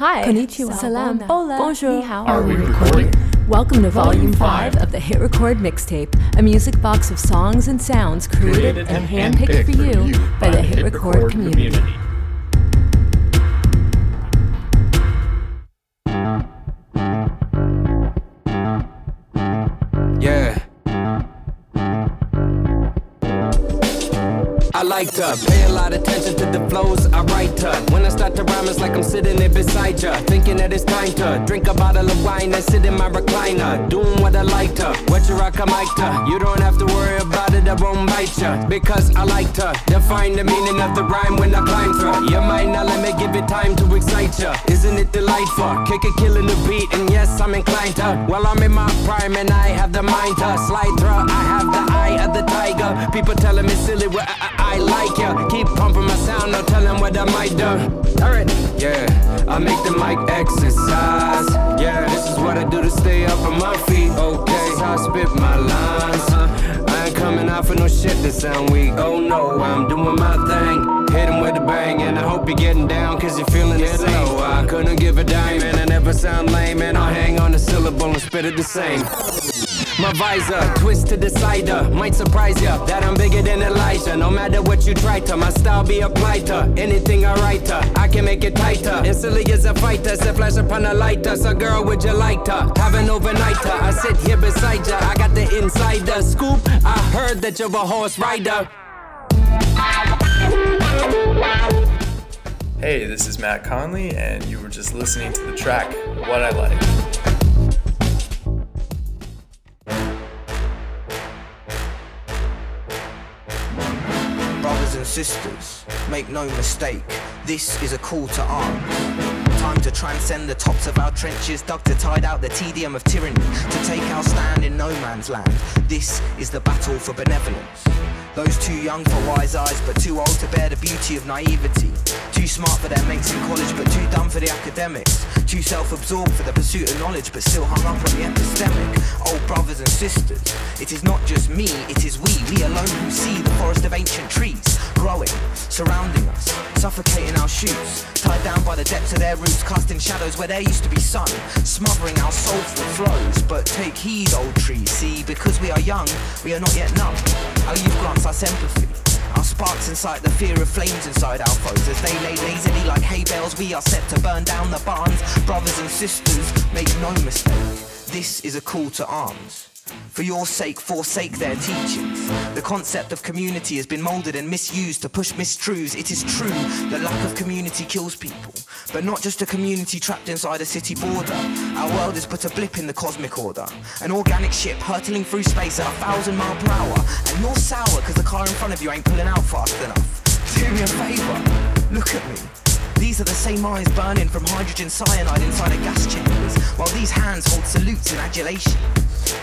Hi. Konnichiwa. Salam. Hola. Bonjour. Ni hao. Are we recording? Welcome to Volume Volume 5 of the Hit Record Mixtape, a music box of songs and sounds created, and handpicked for you by the Hit Record community. Yeah. Pay a lot of attention to the flows I write to. When I start to rhyme, it's like I'm sitting there beside ya, thinking that it's time to drink a bottle of wine and sit in my recliner, doing what I like to. What you rock, I mic to. You don't have to worry about it, I won't bite ya, because I like to define the meaning of the rhyme when I climb through. Your mind, now let me give it time to excite ya. Isn't it delightful? Kick it, killing the beat, and yes, I'm inclined to. Well, I'm in my prime and I have the mind to slide through. I have the eye of the tiger. People telling me silly, well, I, I, I like ya. Keep pumping my sound, no telling what I might do. Alright, yeah, I make the mic exercise. Yeah, this is what I do to stay up on my feet. Okay, this is how I spit my lines. I ain't coming out for no shit that sound weak. Oh no, I'm doing my thing. Hit 'em with a bang, and I hope you're getting down, cause you're feeling the same. No, I couldn't give a dime, and I never sound lame, and I'll hang on a syllable and spit it the same. My visor, twist to the cider, might surprise ya that I'm bigger than Elijah. No matter what you try to, my style be applied to anything I write to. I can make it tighter, and silly as a fighter. Set flash upon a lighter, so girl, would you like to have an overnighter? I sit here beside ya, I got the insider scoop. I heard that you're a horse rider. Hey, this is Matt Conley, and you were just listening to the track What I Like. Sisters, make no mistake, this is a call to arms. Time to transcend the tops of our trenches, dug to tide out the tedium of tyranny, to take our stand in no man's land. This is the battle for benevolence. Those too young for wise eyes, but too old to bear the beauty of naivety. Too smart for their mates in college, but too dumb for the academics. Too self-absorbed for the pursuit of knowledge, but still hung up on the epistemic. Old brothers and sisters, it is not just me, it is we, we alone who see the forest of ancient trees growing, surrounding us, suffocating our shoots, tied down by the depths of their roots, casting shadows where there used to be sun, smothering our soulful flows. But take heed, old trees, see, because we are young, we are not yet numb. Our youth grants us empathy. Our sparks incite the fear of flames inside our foes as they lay lazily like hay bales. We are set to burn down the barns. Brothers and sisters, make no mistake. This is a call to arms. For your sake, forsake their teachings. The concept of community has been molded and misused to push mistruths. It is true that lack of community kills people, but not just a community trapped inside a city border. Our world is but a blip in the cosmic order. An organic ship hurtling through space at a thousand mile per hour, and you're sour because the car in front of you ain't pulling out fast enough. Do me a favor, look at me. These are the same eyes burning from hydrogen cyanide inside a gas chambers, while these hands hold salutes in adulation.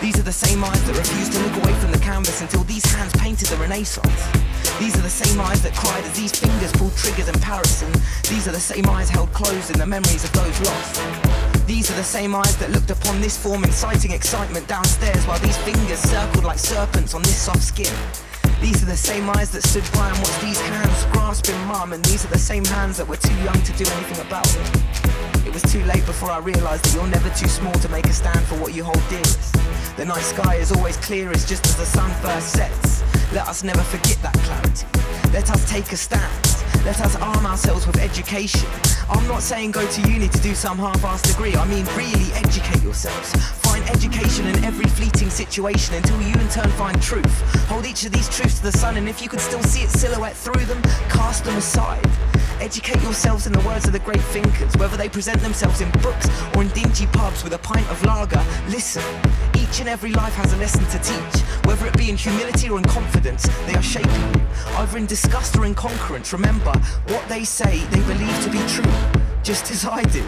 These are the same eyes that refused to look away from the canvas until these hands painted the Renaissance. These are the same eyes that cried as these fingers pulled triggers in Paris, and these are the same eyes held closed in the memories of those lost. These are the same eyes that looked upon this form inciting excitement downstairs while these fingers circled like serpents on this soft skin. These are the same eyes that stood by and watched these hands grasping mum, and these are the same hands that were too young to do anything about it. It was too late before I realised that you're never too small to make a stand for what you hold dearest. The night sky is always clearest just as the sun first sets. Let us never forget that clarity. Let us take a stand. Let us arm ourselves with education. I'm not saying go to uni to do some half-assed degree. I mean really educate yourselves. Find education in every fleeting situation until you in turn find truth. Hold each of these truths to the sun and if you can still see its silhouette through them, cast them aside. Educate yourselves in the words of the great thinkers, whether they present themselves in books or in dingy pubs with a pint of lager. Listen, each and every life has a lesson to teach, whether it be in humility or in confidence. They are shaping you, either in disgust or in concurrence. Remember, what they say they believe to be true, just as I do.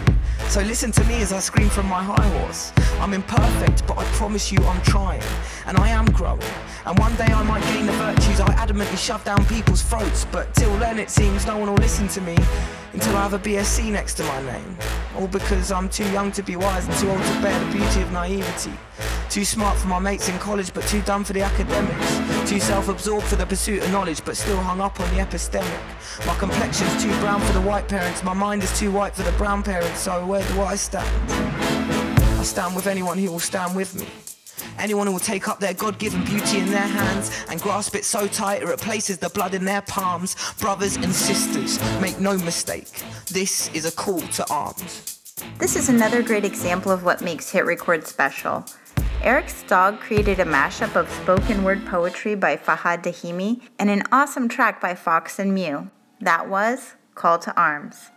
So listen to me as I scream from my high horse. I'm imperfect, but I promise you I'm trying, and I am growing. And one day I might gain the virtues I adamantly shove down people's throats. But till then, it seems no one will listen to me until I have a BSc next to my name. All because I'm too young to be wise and too old to bear the beauty of naivety. Too smart for my mates in college, but too dumb for the academics. Too self absorbed for the pursuit of knowledge, but still hung up on the epistemic. My complexion's too brown for the white parents, my mind is too white for the brown parents, so where do I stand? I stand with anyone who will stand with me. Anyone who will take up their God given beauty in their hands and grasp it so tight it replaces the blood in their palms. Brothers and sisters, make no mistake, this is a call to arms. This is another great example of what makes Hit Record special. Eric's Dog created a mashup of spoken word poetry by Fahad Dahimi and an awesome track by Fox and Mew. That was Call to Arms.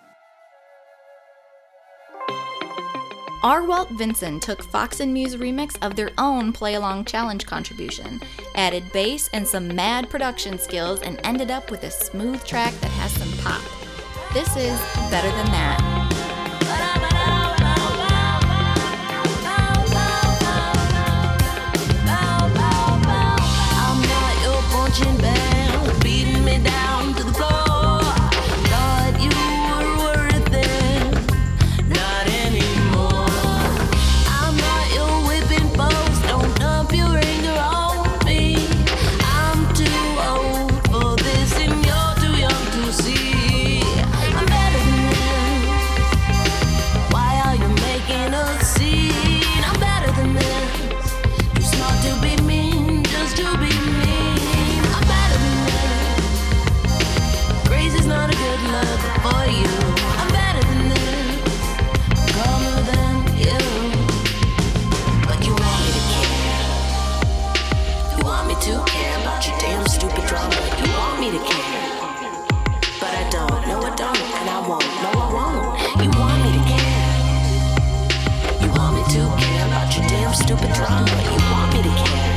R. Walt Vinson took Fox and Mew's remix of their own Play Along Challenge contribution, added bass and some mad production skills, and ended up with a smooth track that has some pop. This is Better Than That. won't. No, I won't. You want me to care. You want me to care about your damn stupid drama. But You want me to care.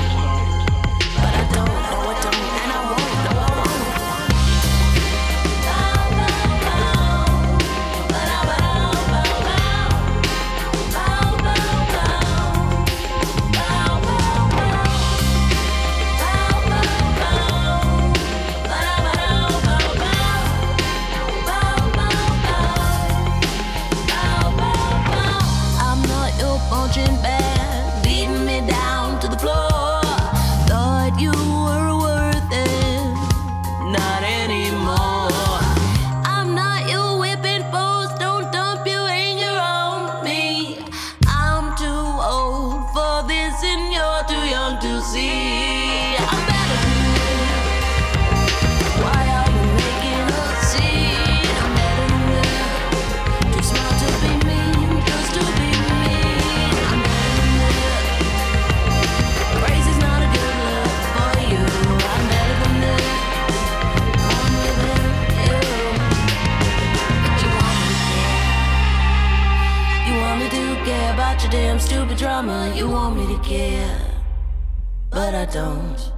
your damn stupid drama you want me to care, but I don't.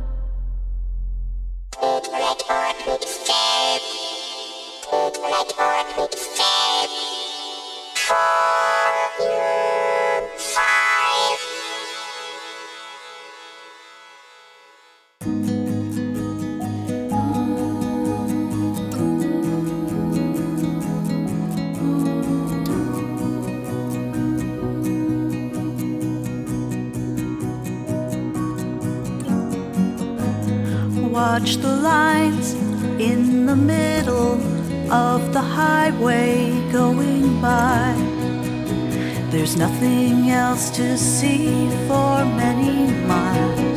Watch the lines in the middle of the highway going by. There's nothing else to see for many miles.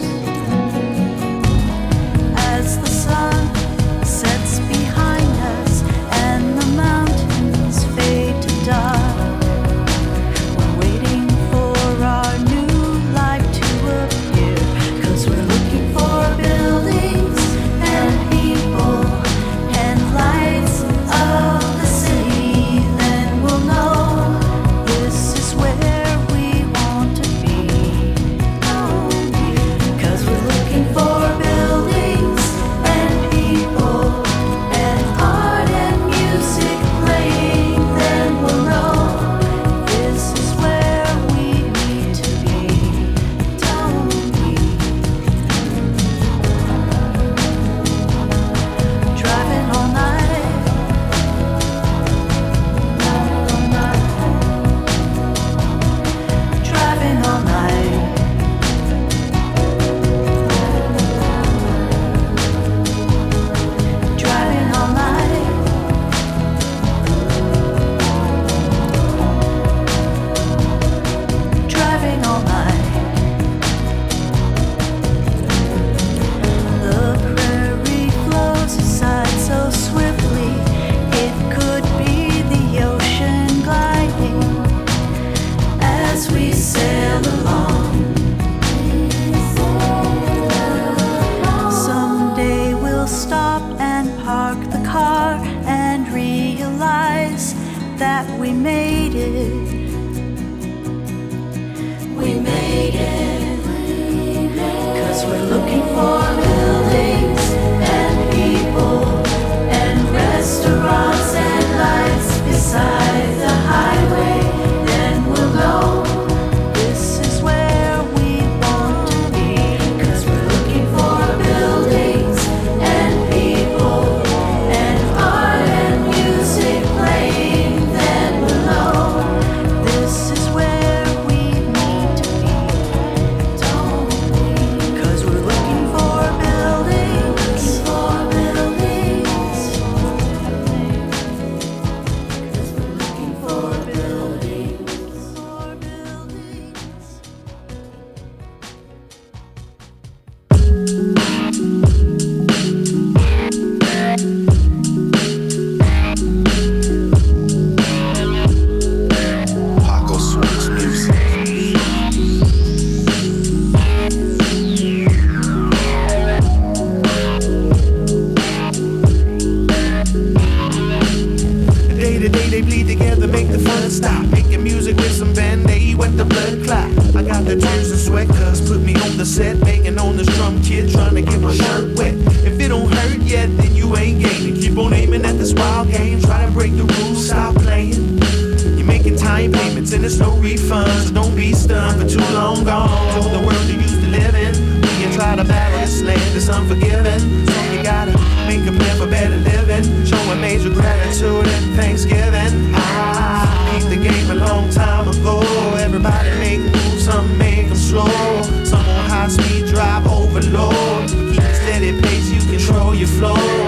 Stunned for too long gone. The world you used to live in. When you try to battle this land, it's unforgiving. So you gotta make a plan for better living. Showing major gratitude and thanksgiving. I beat the game a long time ago. Everybody make moves, some make them slow. Some on high speed drive overload. Keep a steady pace, you control your flow.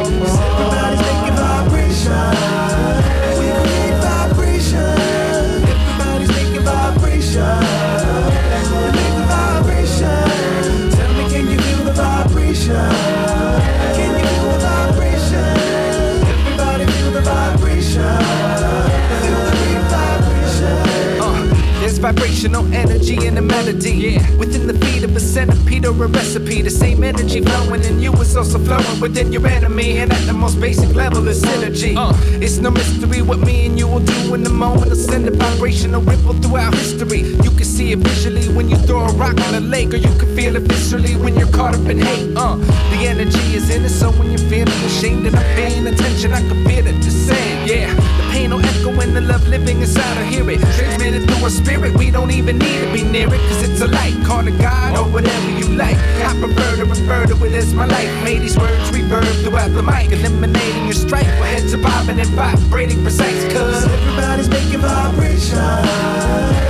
Vibrational energy in the melody. Yeah. Within the beat of a centipede or a recipe, the same energy flowing in you is also flowing within your enemy. And at the most basic level is synergy. Uh, it's no mystery what me and you will do in the moment. It'll send a vibrational ripple throughout history. You can see it visually when you throw a rock on a lake, or you can feel it viscerally when you're caught up in hate. Uh, the energy is in it, so when you're feeling ashamed and I'm paying attention, I can feel it the same. Yeah, the pain will echo when the love living inside. I hear it transmitted through a spirit. We don't even need to be near it, cause it's a light. Call it God or whatever you like. I prefer to refer to it as my life. May these words reverb throughout the mic, eliminating your strife. With heads bobbing and vibrating precise, cause Everybody's making vibration.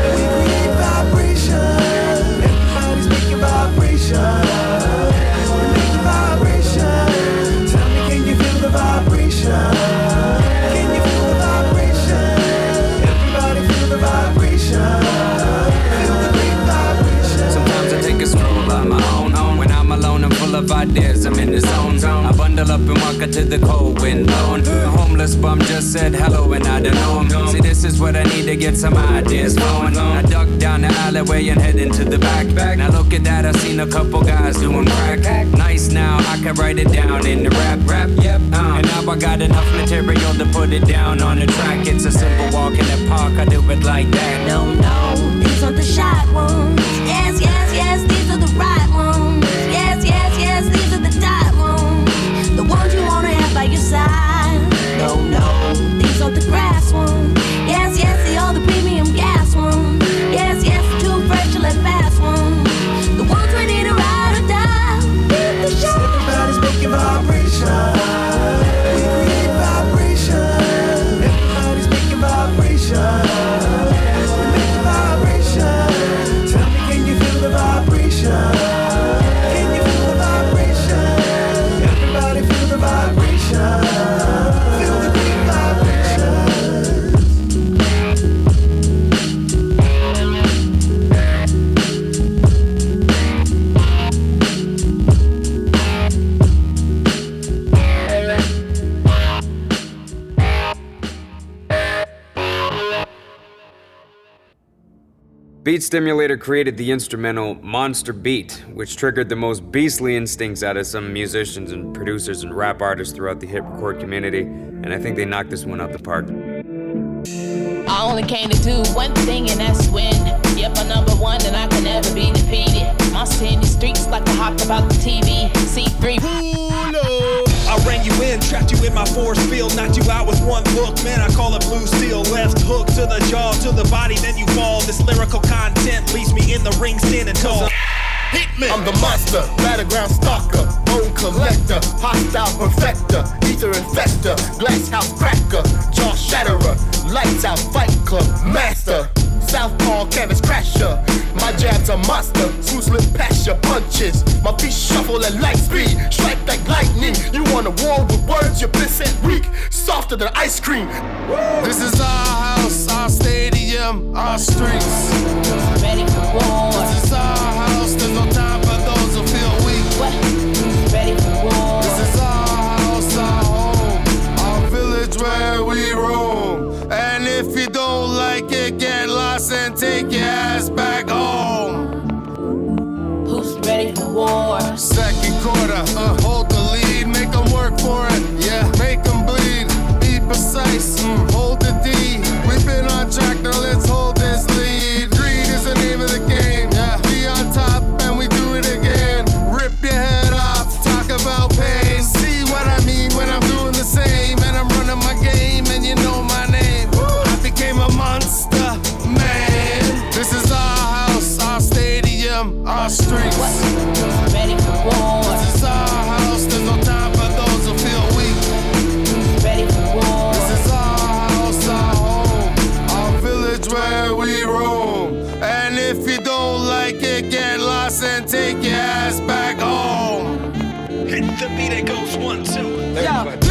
Up and walk out to the cold wind blowing. A homeless bum just said hello and I don't know him. See, this is what I need to get some ideas flowing. I duck down the alleyway and head into the back. Now look at that, I seen a couple guys doing crack. Nice now, I can write it down in the rap. Rap, yep. Uh, and now I got enough material to put it down on the track. It's a simple walk in the park. I do it like that. No, no, these are the shot ones. Yes, yes, yes, these are the right ones. Beat Stimulator created the instrumental Monster Beat, which triggered the most beastly instincts out of some musicians and producers and rap artists throughout the Hit Record community, and I think they knocked this one out the park. I only came to do one thing, and that's win. Yep, I'm number one, and I can never be defeated. Streets like about the TV. C3. I ran you in, trapped you in my force field, knocked you out with one look, Man, I call it blue steel. Left hook to the jaw, to the body, then you fall. This lyrical content leaves me in the ring standing tall. Hitman. I'm the monster, battleground stalker, bone collector, hostile perfector, ether infector, glass house cracker, jaw shatterer, lights out fight club master southpaw canvas crasher. My jabs are master, ruthless past your punches. My feet shuffle at light speed, strike like lightning. You want a war with words, your bliss and weak, softer than ice cream. Woo! This is our house, our stadium, our streets. Ready for war. One, two. yeah.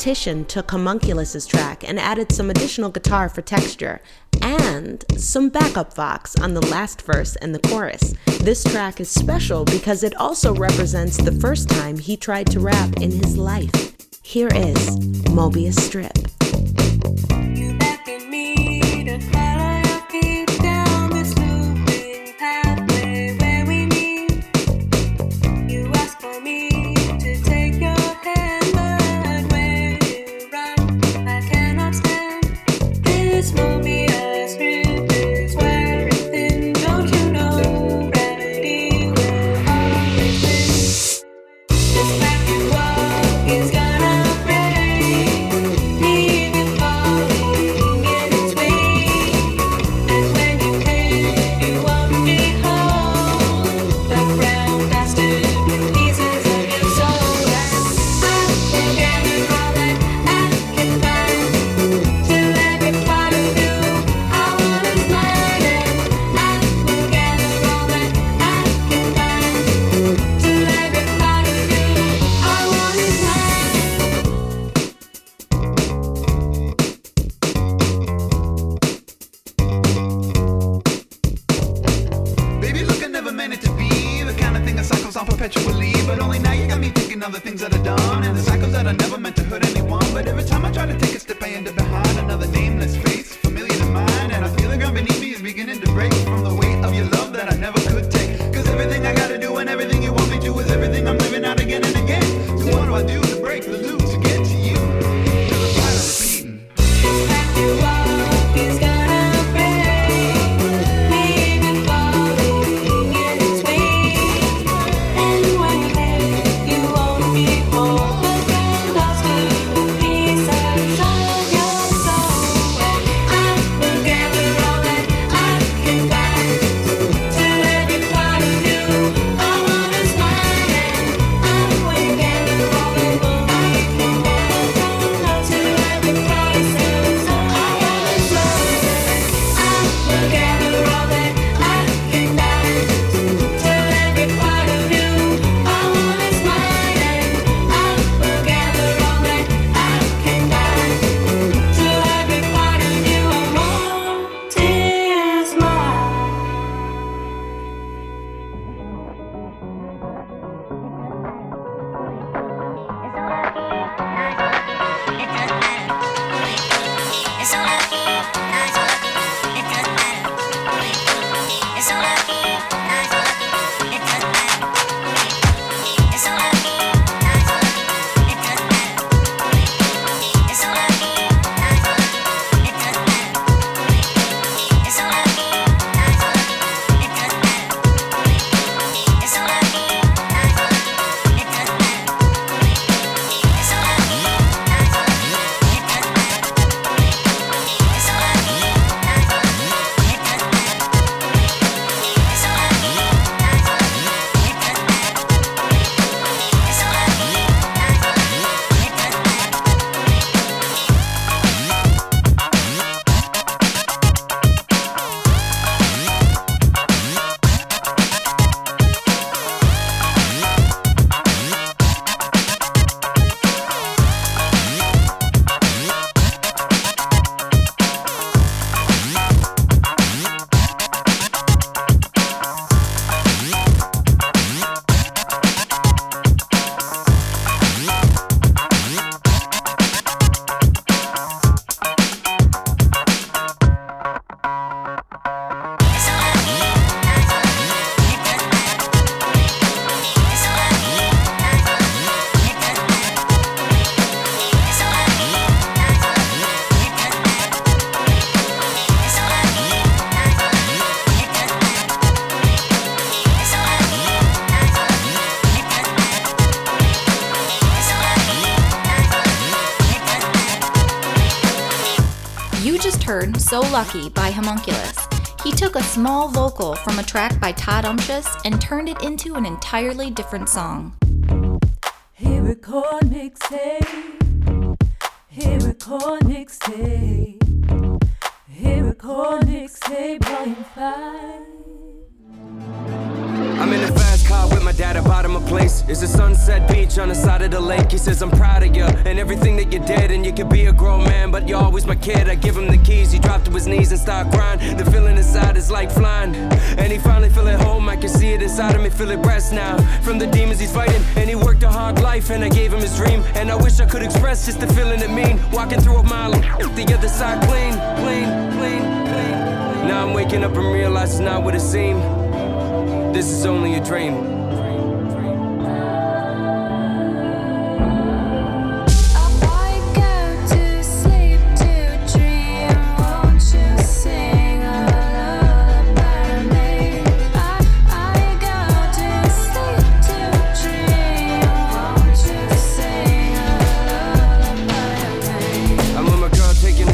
Lyricician took Homunculus's track and added some additional guitar for texture and some backup vox on the last verse and the chorus. This track is special because it also represents the first time he tried to rap in his life. Here is Mobius Strip. Heard So Lucky by Homunculus. He took a small vocal from a track by Todd Umchus and turned it into an entirely different song. Here record mixtape. Here record mixtape. Here record mixtape volume five. I'm in the fast car with my dad I bought him a place. It's a sunset beach on the side of the lake. He says, I'm proud of you and everything that you did. And you could be a grown man, but you're always my kid. I give him the keys. He dropped to his knees and start crying. The feeling inside is like flying. And he finally feel at home. I can see it inside of me, feel it rest now. From the demons he's fighting. And he worked a hard life, and I gave him his dream. And I wish I could express just the feeling it mean. Walking through a mile, the other side clean, clean, clean, clean. Now I'm waking up and realize it's not what it seemed. This is only a dream.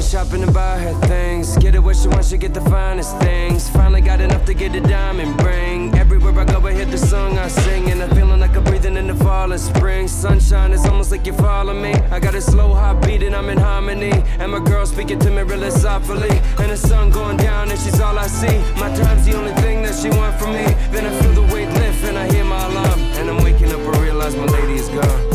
Shopping to buy her things. Get her what she wants, she get the finest things. Finally got enough to get a diamond ring. Everywhere I go, I hear the song I sing. And I'm feeling like I'm breathing in the fall and spring. Sunshine is almost like you follow me. I got a slow heart beating, I'm in harmony. And my girl speaking to me really softly. And the sun going down, and she's all I see. My time's the only thing that she want from me. Then I feel the weight lift, and I hear my alarm. And I'm waking up and realize my lady is gone.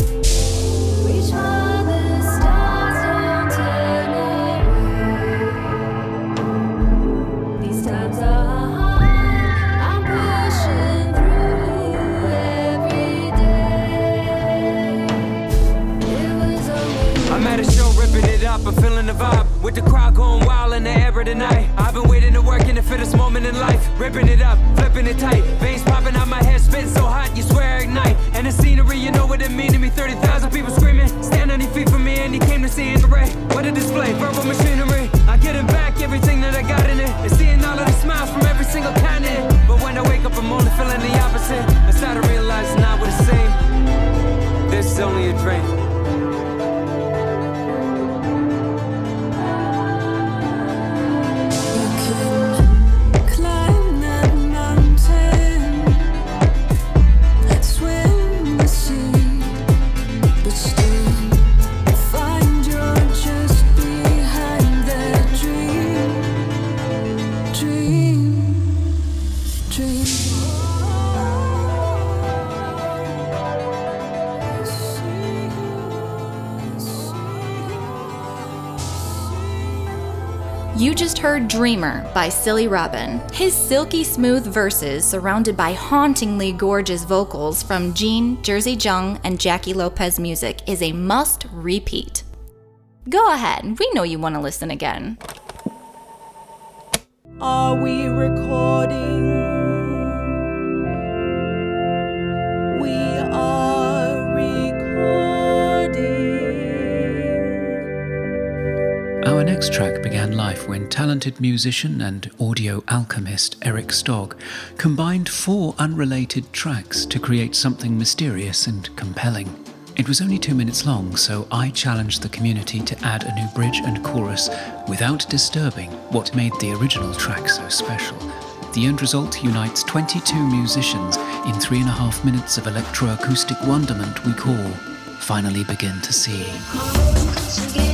I'm feeling the vibe. With the crowd going wild in the air tonight. I've been waiting to work in the fittest moment in life. Ripping it up, flipping it tight. Veins popping out my head, spitting so hot, you swear I ignite. And the scenery, you know what it mean to me. 30,000 people screaming, stand on your feet for me, and he came to see in the ray. What a display, verbal machinery. I'm getting back everything that I got in it. And seeing all of the smiles from every single continent. But when I wake up, I'm only feeling the opposite. I start to realize it's not what it seemed. This is only a dream. Dreamer by Silly Robin. His silky smooth verses, surrounded by hauntingly gorgeous vocals from Jean, Jersey Jung, and Jackie Lopez music, is a must repeat. Go ahead, we know you want to listen again. Are we recording? Next track began life when talented musician and audio alchemist Eric Stogg combined four unrelated tracks to create something mysterious and compelling. It was only two minutes long, so I challenged the community to add a new bridge and chorus without disturbing what made the original track so special. The end result unites 22 musicians in three and a half minutes of electroacoustic wonderment we call Finally Begin to See.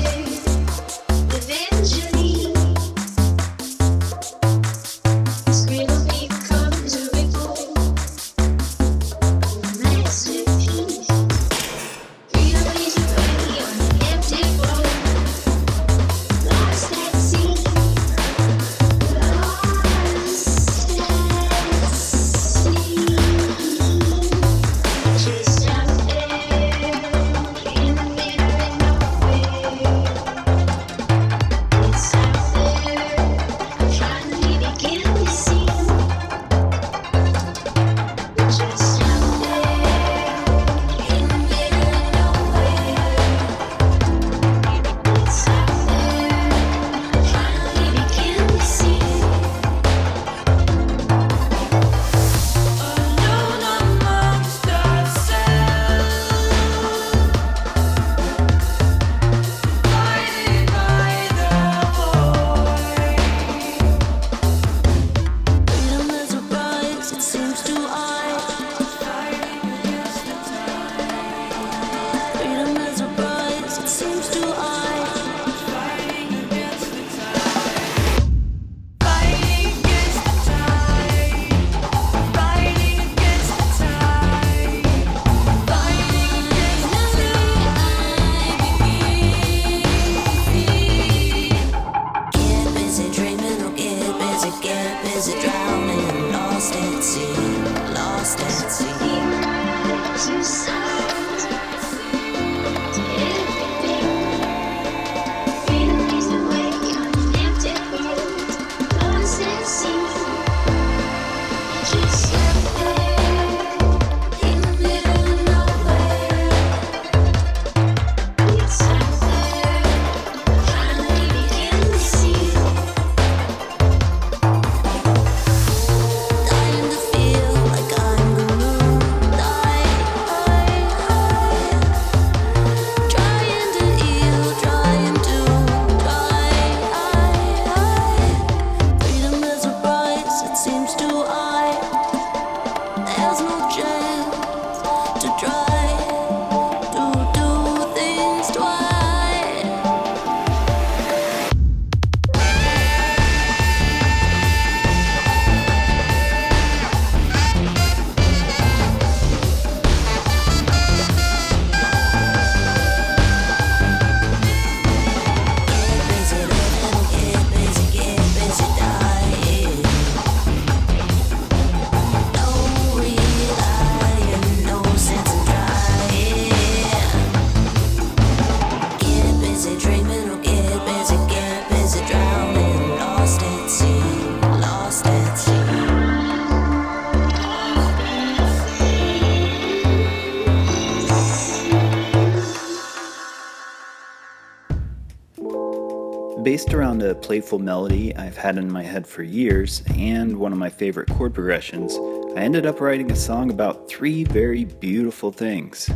Playful melody I've had in my head for years and one of my favorite chord progressions, I ended up writing a song about three very beautiful things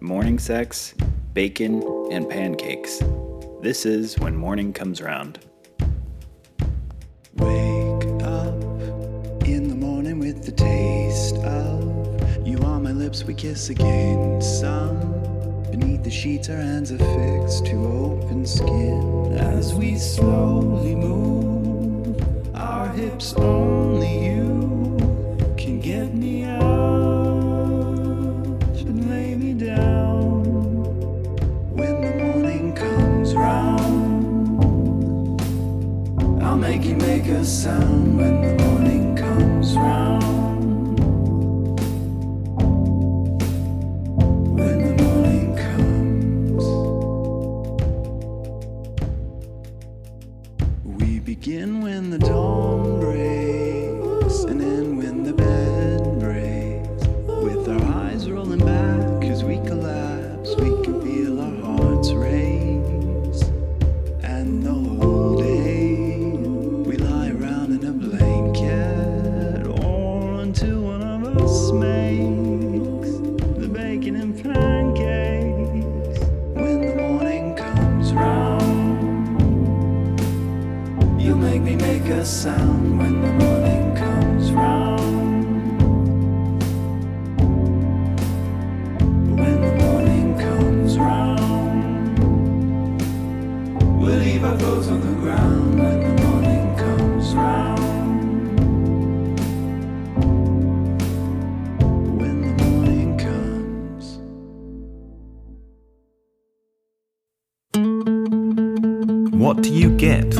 morning sex, bacon, and pancakes. This is When Morning Comes Round. Wake up in the morning with the taste of you on my lips, we kiss again. Some the sheets, our hands affixed to open skin as we slowly move. Our hips only you can get me out and lay me down when the morning comes round. I'll make you make a sound when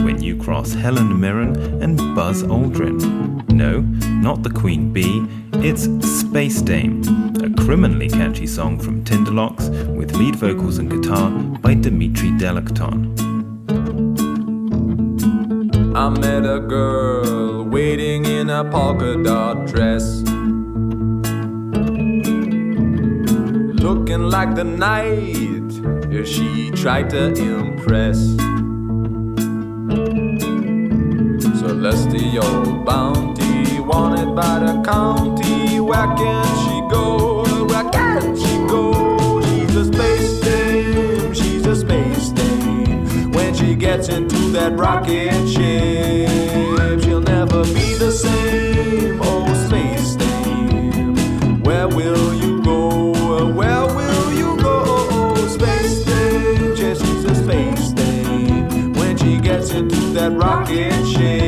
when you cross Helen Mirren and Buzz Aldrin? No, not the Queen Bee, it's Space Dame, a criminally catchy song from Tinderlocks with lead vocals and guitar by Dimitri Delacton. I met a girl waiting in a polka dot dress. Looking like the night she tried to impress. Celestial bounty wanted by the county. Where can she go? Where can she go? She's a space dame. She's a space dame. When she gets into that rocket ship, she'll never be the same. Oh, space dame. Where will you go? Where will you go? Space dame. Yeah, she's a space dame. When she gets into that rocket ship,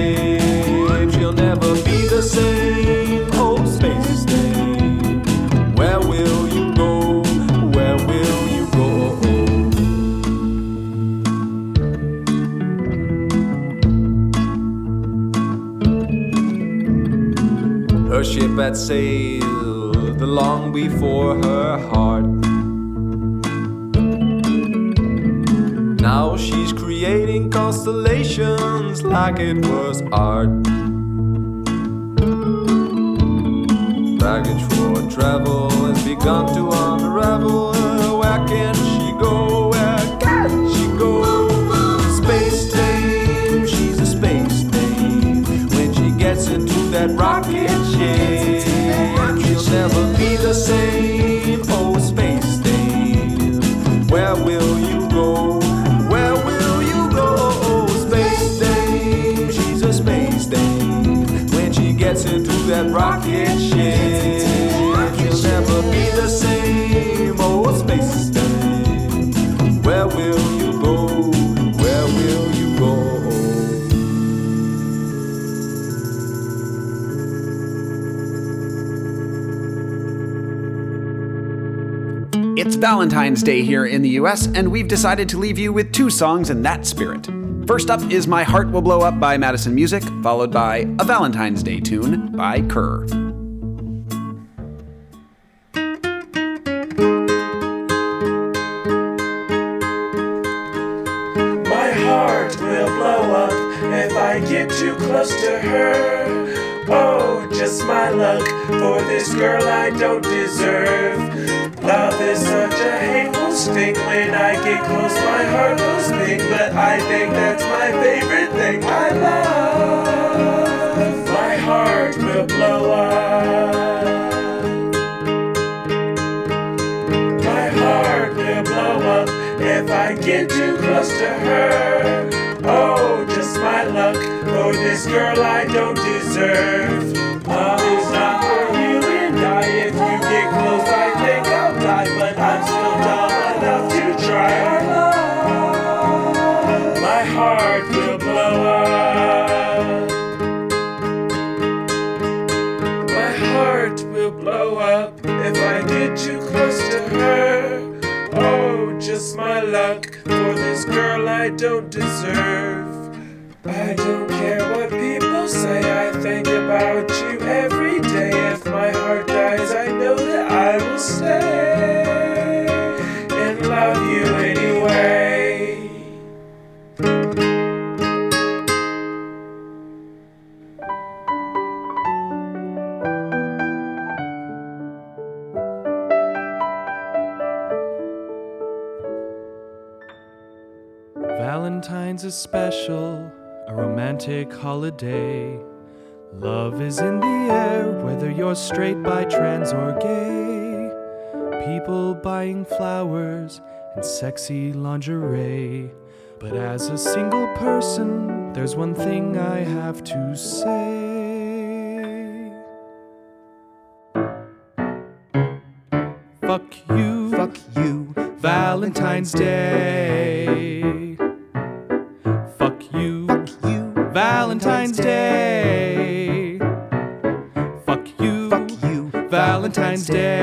Had sailed lived long before her heart. Now she's creating constellations like it was art. Baggage for travel has begun to unravel. Where can she go? Where can she go? Space dame, she's a space dame. When she gets into that rocket Valentine's Day here in the US, and we've decided to leave you with two songs in that spirit. First up is My Heart Will Blow Up by Madison Music, followed by a Valentine's Day tune by Kerr. My heart will blow up if I get too close to her. Oh, just my luck for this girl I don't deserve. Love is such a hateful sting when I get close, my heart goes big. But I think that's my favorite thing I love. My heart will blow up. My heart will blow up if I get too close to her. Oh, just my luck for this girl I don't deserve. I don't deserve. I don't care what people say, I think about you every day. If my heart dies, I know that I will stay is special, a romantic holiday. Love is in the air, whether you're straight by trans or gay. People buying flowers and sexy lingerie. But as a single person, there's one thing I have to say. Fuck you. Fuck you. Valentine's Day. Valentine's Day.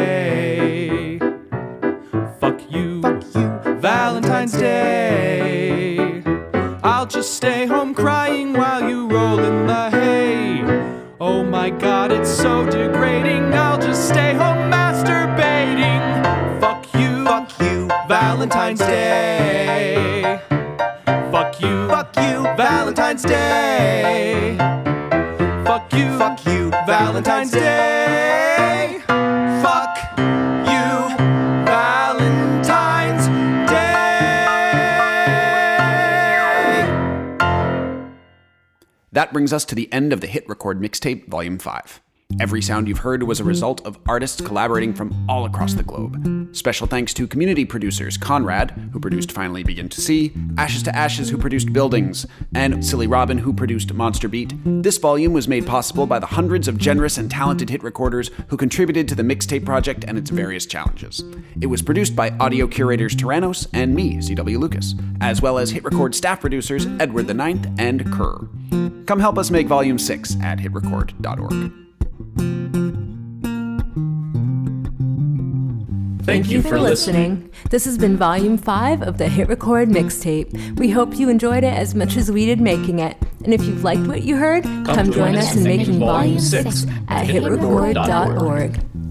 That brings us to the end of the Hit Record Mixtape Volume 5. Every sound you've heard was a mm-hmm. result of artists collaborating from all across the globe. Special thanks to community producers Conrad, who produced Finally Begin to See, Ashes to Ashes, who produced Buildings, and Silly Robin, who produced Monster Beat. This volume was made possible by the hundreds of generous and talented hit recorders who contributed to the mixtape project and its various challenges. It was produced by audio curators Tyrannos and me, CW Lucas, as well as hit record staff producers Edward the Ninth and Kerr. Come help us make Volume 6 at hitrecord.org. Thank you for listening. This has been Volume 5 of the Hit Record Mixtape. We hope you enjoyed it as much as we did making it. And if you've liked what you heard, come, join us in making Volume 6 at hitrecord.org.